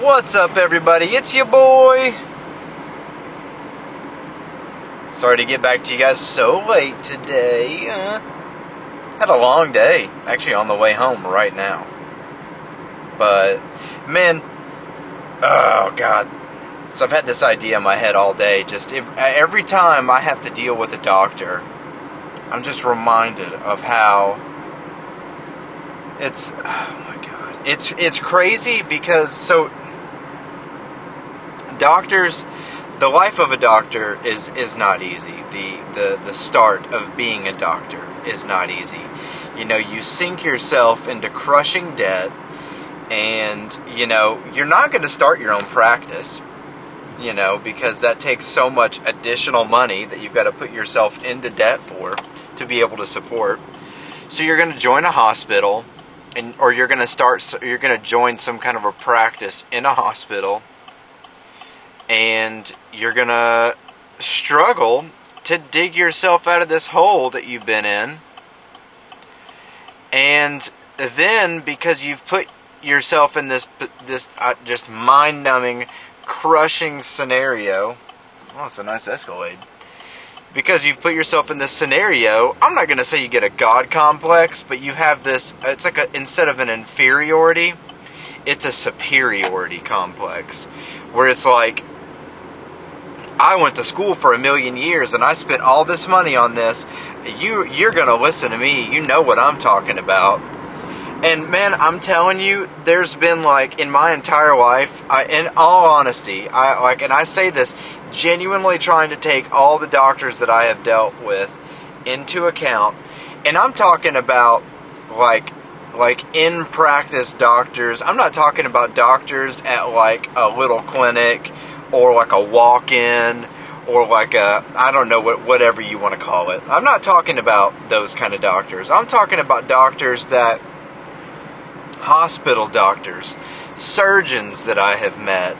What's up, everybody? It's your boy. Sorry to get back to you guys so late today. Uh, had a long day, actually, on the way home right now. But, man, oh, God. So I've had this idea in my head all day. Just every time I have to deal with a doctor, I'm just reminded of how it's, oh my God. It's, it's crazy because, so, doctors the life of a doctor is is not easy. The the the start of being a doctor is not easy. You know, you sink yourself into crushing debt and you know, you're not going to start your own practice. You know, because that takes so much additional money that you've got to put yourself into debt for to be able to support. So you're going to join a hospital and or you're going to start you're going to join some kind of a practice in a hospital and you're going to struggle to dig yourself out of this hole that you've been in. And then because you've put yourself in this this uh, just mind-numbing, crushing scenario, oh, it's a nice Escalade. Because you've put yourself in this scenario, I'm not going to say you get a god complex, but you have this. It's like a instead of an inferiority, it's a superiority complex, where it's like I went to school for a million years and I spent all this money on this. You you're going to listen to me. You know what I'm talking about. And man, I'm telling you, there's been like in my entire life, I, in all honesty, I like, and I say this genuinely trying to take all the doctors that I have dealt with into account, and I'm talking about like like in practice doctors. I'm not talking about doctors at like a little clinic or like a walk-in or like a I don't know what whatever you want to call it. I'm not talking about those kind of doctors. I'm talking about doctors that hospital doctors, surgeons that I have met.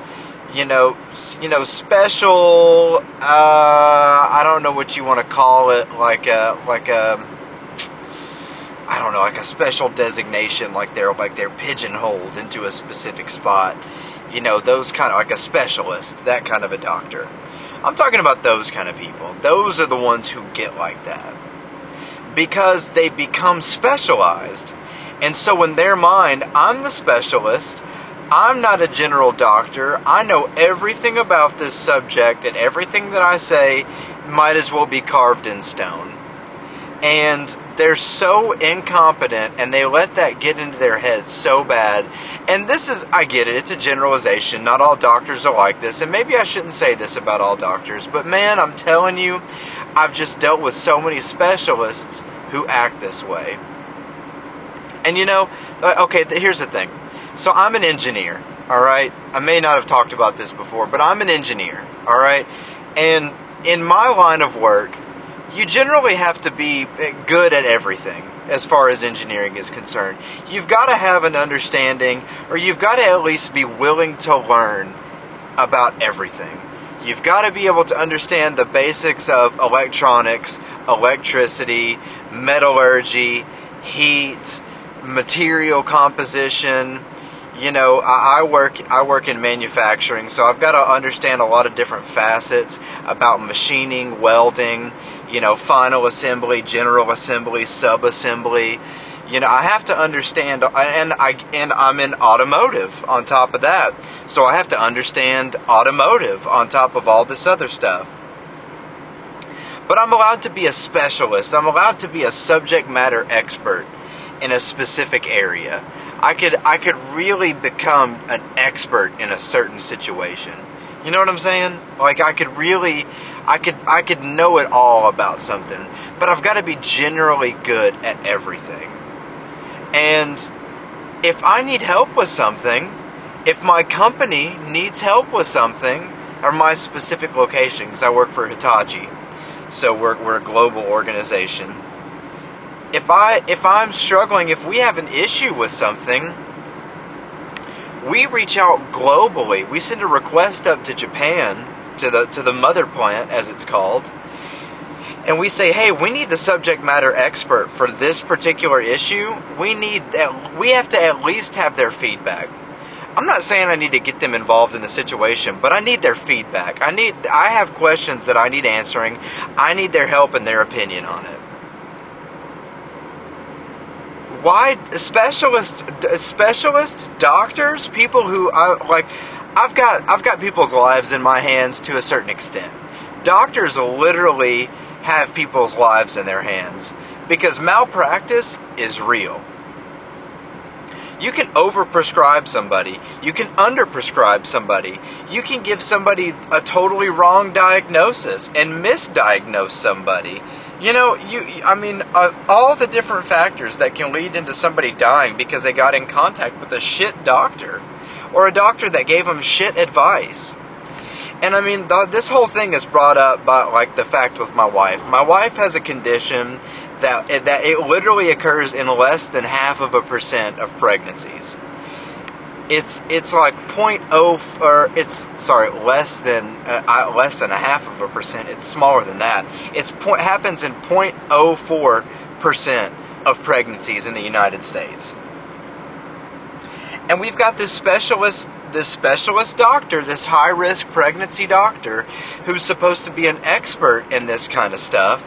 You know, you know, special. Uh, I don't know what you want to call it, like a like a. I don't know, like a special designation, like they're like they're pigeonholed into a specific spot you know, those kind of like a specialist, that kind of a doctor. I'm talking about those kind of people. Those are the ones who get like that. Because they become specialized. And so in their mind, I'm the specialist. I'm not a general doctor. I know everything about this subject, and everything that I say might as well be carved in stone. And they're so incompetent and they let that get into their heads so bad. And this is, I get it, it's a generalization. Not all doctors are like this. And maybe I shouldn't say this about all doctors. But man, I'm telling you, I've just dealt with so many specialists who act this way. And you know, uh, okay, here's the thing. So I'm an engineer, all right? I may not have talked about this before, but I'm an engineer, all right? And in my line of work, you generally have to be good at everything as far as engineering is concerned. You've got to have an understanding, or you've got to at least be willing to learn about everything. You've got to be able to understand the basics of electronics, electricity, metallurgy, heat, material composition. You know, I work I work in manufacturing, so I've got to understand a lot of different facets about machining, welding, you know, final assembly, general assembly, sub assembly. You know, I have to understand, and I and I'm in automotive on top of that, so I have to understand automotive on top of all this other stuff. But I'm allowed to be a specialist. I'm allowed to be a subject matter expert in a specific area. I could I could really become an expert in a certain situation. You know what I'm saying? Like I could really I could I could know it all about something, but I've got to be generally good at everything. And if I need help with something, if my company needs help with something, or my specific location, because I work for Hitachi, so we're, we're a global organization. If I if I'm struggling, if we have an issue with something, we reach out globally. We send a request up to Japan to the to the mother plant as it's called and we say hey we need the subject matter expert for this particular issue we need that we have to at least have their feedback I'm not saying I need to get them involved in the situation, but I need their feedback. I need I have questions that I need answering. I need their help and their opinion on it. Why specialists specialists, doctors, people who I like I've got I've got people's lives in my hands to a certain extent. Doctors literally have people's lives in their hands because malpractice is real. You can overprescribe somebody. You can underprescribe somebody. You can give somebody a totally wrong diagnosis and misdiagnose somebody. You know, you I mean, uh, all the different factors that can lead into somebody dying because they got in contact with a shit doctor or a doctor that gave them shit advice. And I mean, the, this whole thing is brought up by like the fact with my wife. My wife has a condition that it, that it literally occurs in less than half of a percent of pregnancies. It's it's like 0.0 or it's sorry less than uh, less than a half of a percent. It's smaller than that. It's point happens in 0.04 percent of pregnancies in the United States. And we've got this specialist this specialist doctor, this high risk pregnancy doctor, who's supposed to be an expert in this kind of stuff,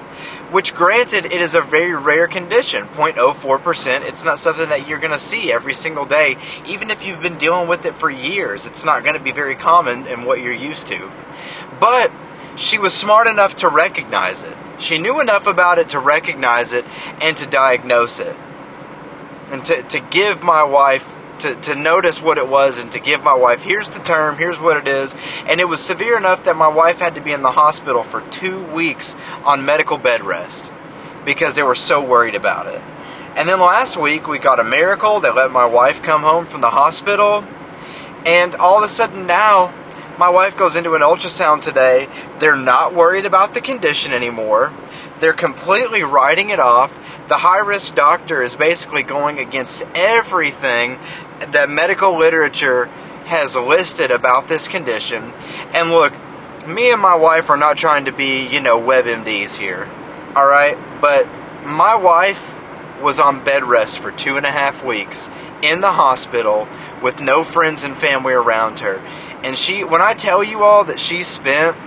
which granted it is a very rare condition 0.04% it's not something that you're going to see every single day even if you've been dealing with it for years. It's not going to be very common in what you're used to. But she was smart enough to recognize it. She knew enough about it to recognize it and to diagnose it. And to, to give my wife to, to notice what it was and to give my wife, here's the term, here's what it is. And it was severe enough that my wife had to be in the hospital for two weeks on medical bed rest because they were so worried about it. And then last week we got a miracle. They let my wife come home from the hospital. And all of a sudden now, my wife goes into an ultrasound today. They're not worried about the condition anymore. They're completely writing it off. The high risk doctor is basically going against everything that medical literature has listed about this condition. And look, me and my wife are not trying to be, you know, WebMDs here. Alright? But my wife was on bed rest for two and a half weeks in the hospital with no friends and family around her. And she, when I tell you all that she spent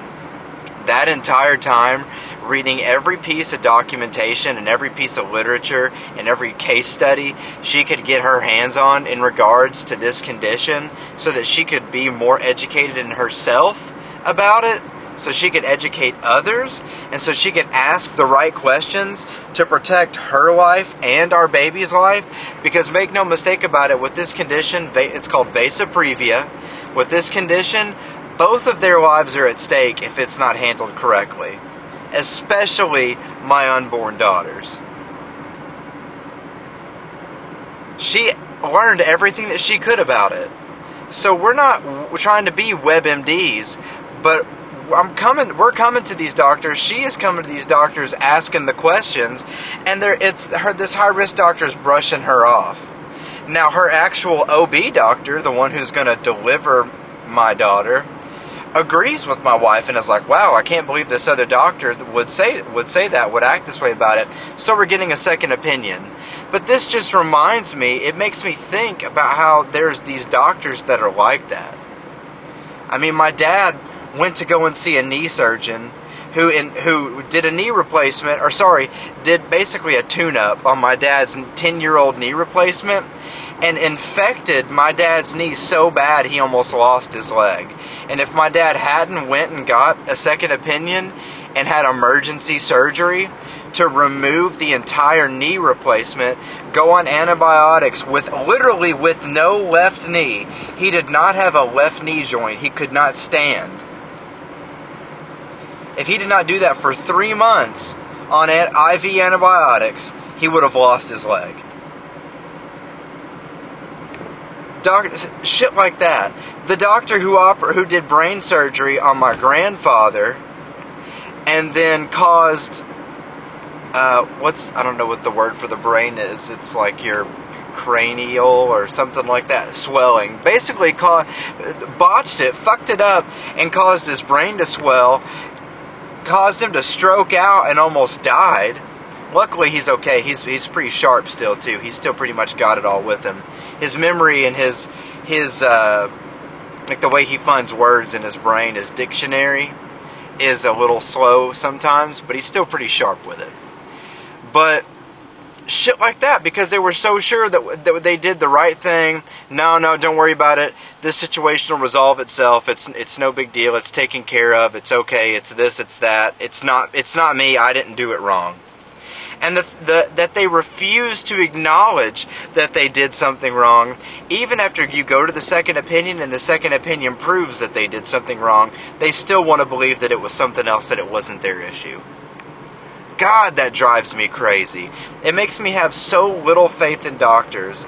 that entire time reading every piece of documentation and every piece of literature and every case study she could get her hands on in regards to this condition so that she could be more educated in herself about it so she could educate others and so she could ask the right questions to protect her life and our baby's life. Because make no mistake about it with this condition it's called vasa previa with this condition both of their lives are at stake if it's not handled correctly especially my unborn daughters. She learned everything that she could about it. So we're not trying to be WebMDs, but I'm coming. We're coming to these doctors. She is coming to these doctors, asking the questions, and there it's her. This high risk doctor is brushing her off. Now her actual OB doctor, the one who's going to deliver my daughter, agrees with my wife and is like, "Wow, I can't believe this other doctor would say would say that, would act this way about it." So we're getting a second opinion. But this just reminds me, it makes me think about how there's these doctors that are like that. I mean, my dad went to go and see a knee surgeon who in, who did a knee replacement or sorry, did basically a tune-up on my dad's 10-year-old knee replacement and infected my dad's knee so bad he almost lost his leg. And if my dad hadn't went and got a second opinion and had emergency surgery to remove the entire knee replacement, go on antibiotics with literally with no left knee. He did not have a left knee joint. He could not stand. If he did not do that for 3 months on IV antibiotics, he would have lost his leg. Doc, shit like that. The doctor who oper- who did brain surgery on my grandfather, and then caused uh, what's I don't know what the word for the brain is. It's like your cranial or something like that swelling. Basically, ca- botched it, fucked it up, and caused his brain to swell. Caused him to stroke out and almost died. Luckily, he's okay. He's he's pretty sharp still too. He's still pretty much got it all with him his memory and his his uh, like the way he finds words in his brain, his dictionary, is a little slow sometimes, but he's still pretty sharp with it. But shit like that because they were so sure that, that they did the right thing. No, no, don't worry about it. This situation will resolve itself. It's it's no big deal. It's taken care of. It's okay. It's this. It's that. It's not. It's not me. I didn't do it wrong. And the, the, that they refuse to acknowledge that they did something wrong, even after you go to the second opinion and the second opinion proves that they did something wrong, they still want to believe that it was something else, that it wasn't their issue. God, that drives me crazy. It makes me have so little faith in doctors.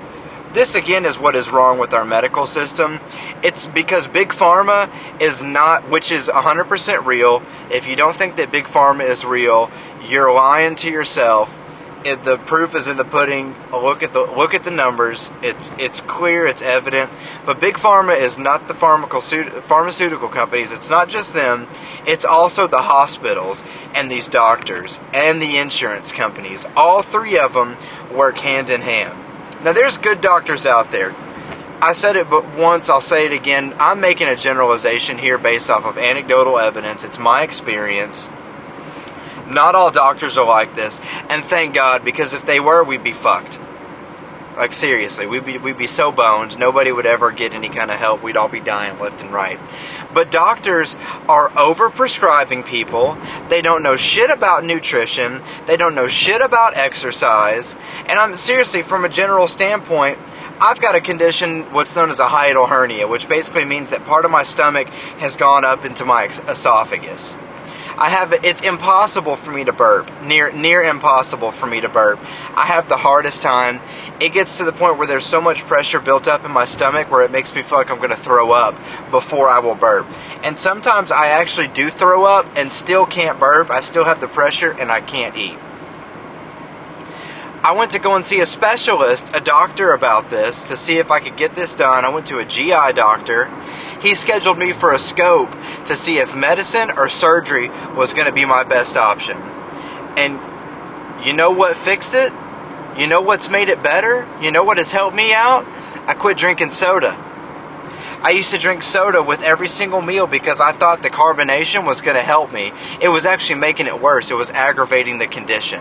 This again is what is wrong with our medical system. It's because Big Pharma is not, which is 100% real. If you don't think that Big Pharma is real, you're lying to yourself. It, the proof is in the pudding. Look at the look at the numbers. It's it's clear. It's evident. But big pharma is not the pharmaceutical companies. It's not just them. It's also the hospitals and these doctors and the insurance companies. All three of them work hand in hand. Now there's good doctors out there. I said it but once, I'll say it again. I'm making a generalization here based off of anecdotal evidence. It's my experience. Not all doctors are like this, and thank God, because if they were, we'd be fucked. Like seriously, we'd be we'd be so boned. Nobody would ever get any kind of help. We'd all be dying left and right. But doctors are over prescribing people. They don't know shit about nutrition. They don't know shit about exercise. And I'm seriously, from a general standpoint, I've got a condition, what's known as a hiatal hernia, which basically means that part of my stomach has gone up into my esophagus. I have it's impossible for me to burp. Near near impossible for me to burp. I have the hardest time. It gets to the point where there's so much pressure built up in my stomach where it makes me feel like I'm going to throw up before I will burp. And sometimes I actually do throw up and still can't burp. I still have the pressure and I can't eat. I went to go and see a specialist, a doctor about this to see if I could get this done. I went to a GI doctor he scheduled me for a scope to see if medicine or surgery was going to be my best option. And you know what fixed it? You know what's made it better? You know what has helped me out? I quit drinking soda. I used to drink soda with every single meal because I thought the carbonation was going to help me. It was actually making it worse. It was aggravating the condition.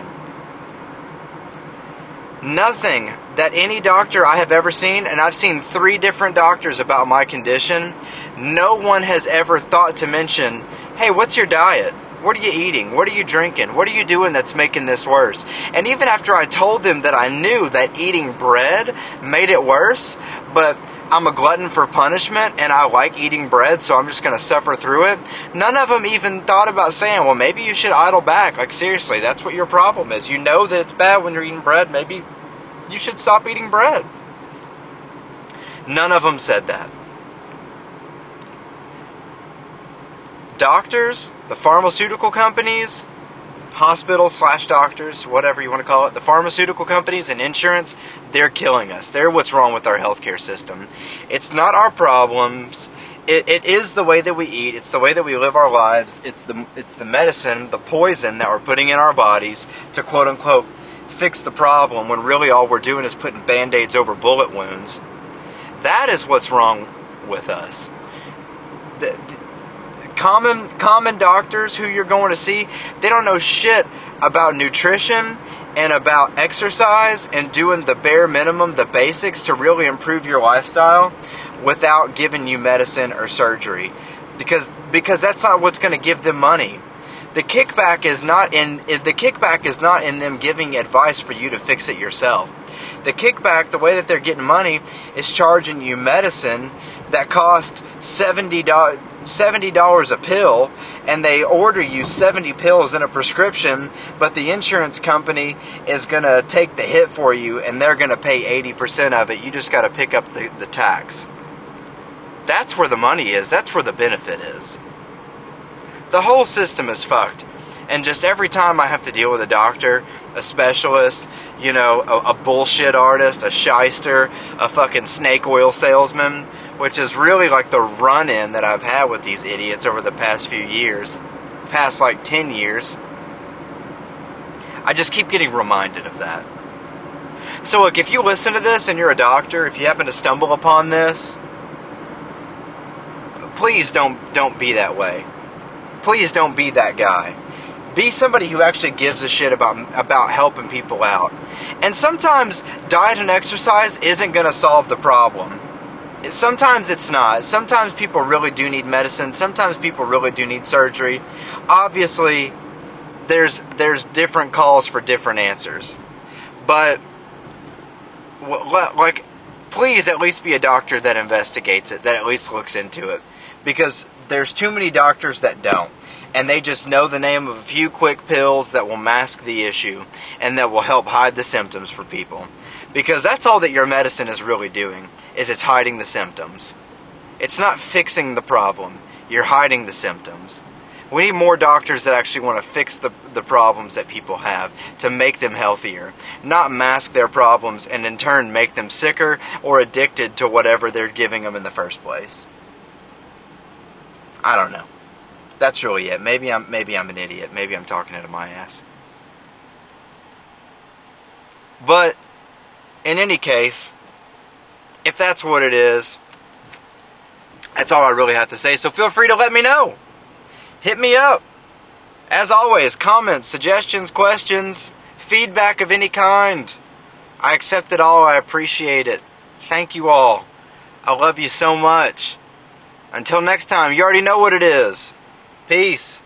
Nothing that any doctor I have ever seen, and I've seen three different doctors about my condition, no one has ever thought to mention, hey, what's your diet? What are you eating? What are you drinking? What are you doing that's making this worse? And even after I told them that I knew that eating bread made it worse, but I'm a glutton for punishment and I like eating bread, so I'm just going to suffer through it. None of them even thought about saying, well, maybe you should idle back. Like, seriously, that's what your problem is. You know that it's bad when you're eating bread. Maybe you should stop eating bread. None of them said that. Doctors, the pharmaceutical companies, hospitals slash doctors, whatever you want to call it, the pharmaceutical companies and insurance, they're killing us. They're what's wrong with our healthcare system. It's not our problems. It, it is the way that we eat. It's the way that we live our lives. It's the it's the medicine, the poison that we're putting in our bodies to quote unquote fix the problem when really all we're doing is putting band aids over bullet wounds. That is what's wrong with us. The, common common doctors who you're going to see, they don't know shit about nutrition and about exercise and doing the bare minimum, the basics to really improve your lifestyle without giving you medicine or surgery. Because because that's not what's going to give them money the kickback is not in the kickback is not in them giving advice for you to fix it yourself. The kickback, the way that they're getting money, is charging you medicine that costs seventy dollars a pill, and they order you seventy pills in a prescription, but the insurance company is gonna take the hit for you, and they're gonna pay eighty percent of it. You just got to pick up the, the tax. That's where the money is. That's where the benefit is the whole system is fucked. And just every time I have to deal with a doctor, a specialist, you know, a, a bullshit artist, a shyster, a fucking snake oil salesman, which is really like the run in that I've had with these idiots over the past few years, past like 10 years, I just keep getting reminded of that. So look, if you listen to this and you're a doctor, if you happen to stumble upon this, please don't don't be that way. Please don't be that guy. Be somebody who actually gives a shit about about helping people out. And sometimes diet and exercise isn't going to solve the problem. Sometimes it's not. Sometimes people really do need medicine. Sometimes people really do need surgery. Obviously, there's there's different calls for different answers. But like please at least be a doctor that investigates it, that at least looks into it because there's too many doctors that don't and they just know the name of a few quick pills that will mask the issue and that will help hide the symptoms for people. Because that's all that your medicine is really doing, is it's hiding the symptoms. It's not fixing the problem. You're hiding the symptoms. We need more doctors that actually want to fix the, the problems that people have to make them healthier, not mask their problems and in turn make them sicker or addicted to whatever they're giving them in the first place. I don't know that's really it. Maybe I'm maybe I'm an idiot. Maybe I'm talking out of my ass. But in any case, if that's what it is, that's all I really have to say. So feel free to let me know. Hit me up. As always, comments, suggestions, questions, feedback of any kind. I accept it all. I appreciate it. Thank you all. I love you so much. Until next time, you already know what it is. Peace.